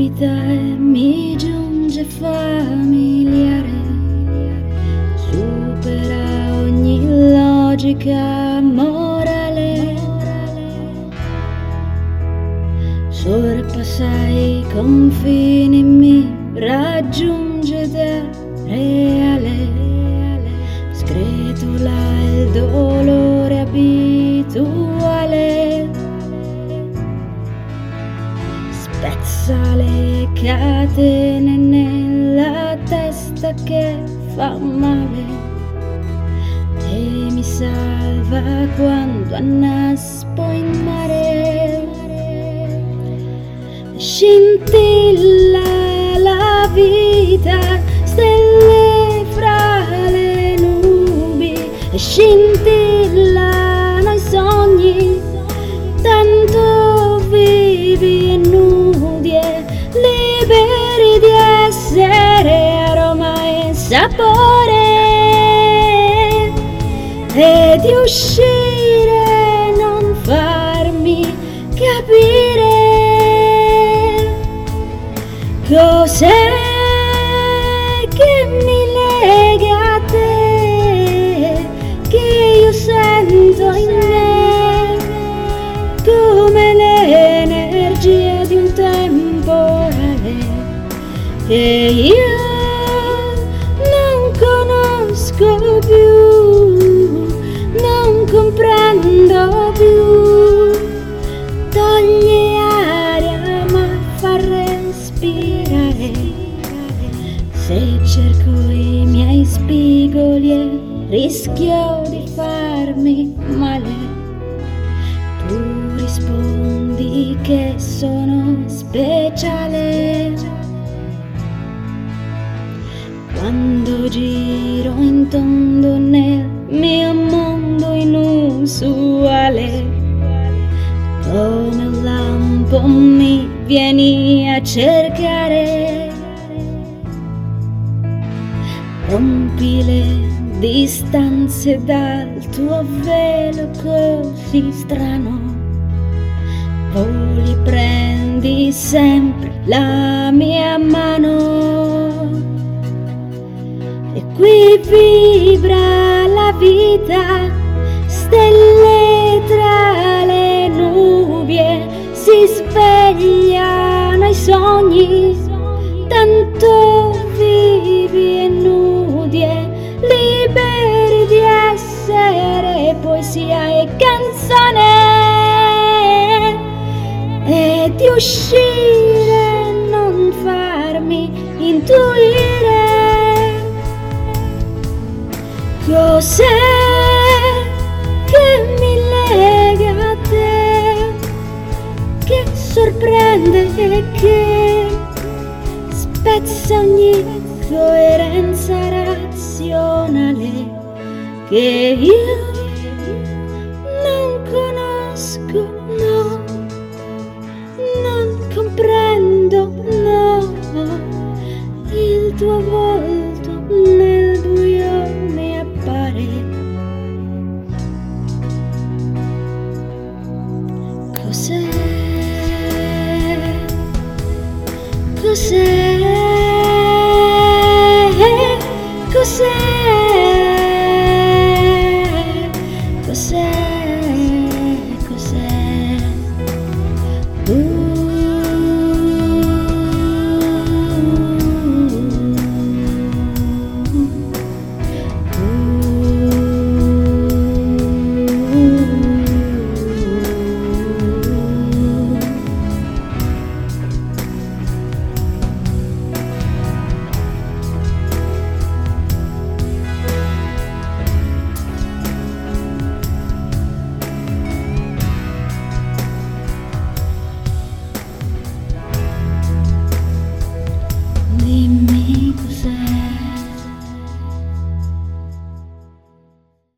vita e mi giunge familiare, supera ogni logica morale, sorpassa i confini, Spezza le catene nella testa che fa male e mi salva quando annaspo in mare. Scintilla la vita, stelle fra le nubi e scintillano i sogni, tanto e di uscire non farmi capire cos'è che mi lega a te che io sento in me. Come l'energia di un temporale che io se cerco i miei spigoli e rischio di farmi male, tu rispondi che sono speciale. Quando giro in tondo nel mio mondo inusuale, come un lampo mi vieni a cercare. Rompi le distanze dal tuo velo così strano. Voli, prendi sempre la mia mano. E qui vibra la vita, di uscire, non farmi intuire. Cos'è che mi lega a te, che sorprende e che spezza ogni coerenza razionale che io non conosco, Cos'è? Cos'è?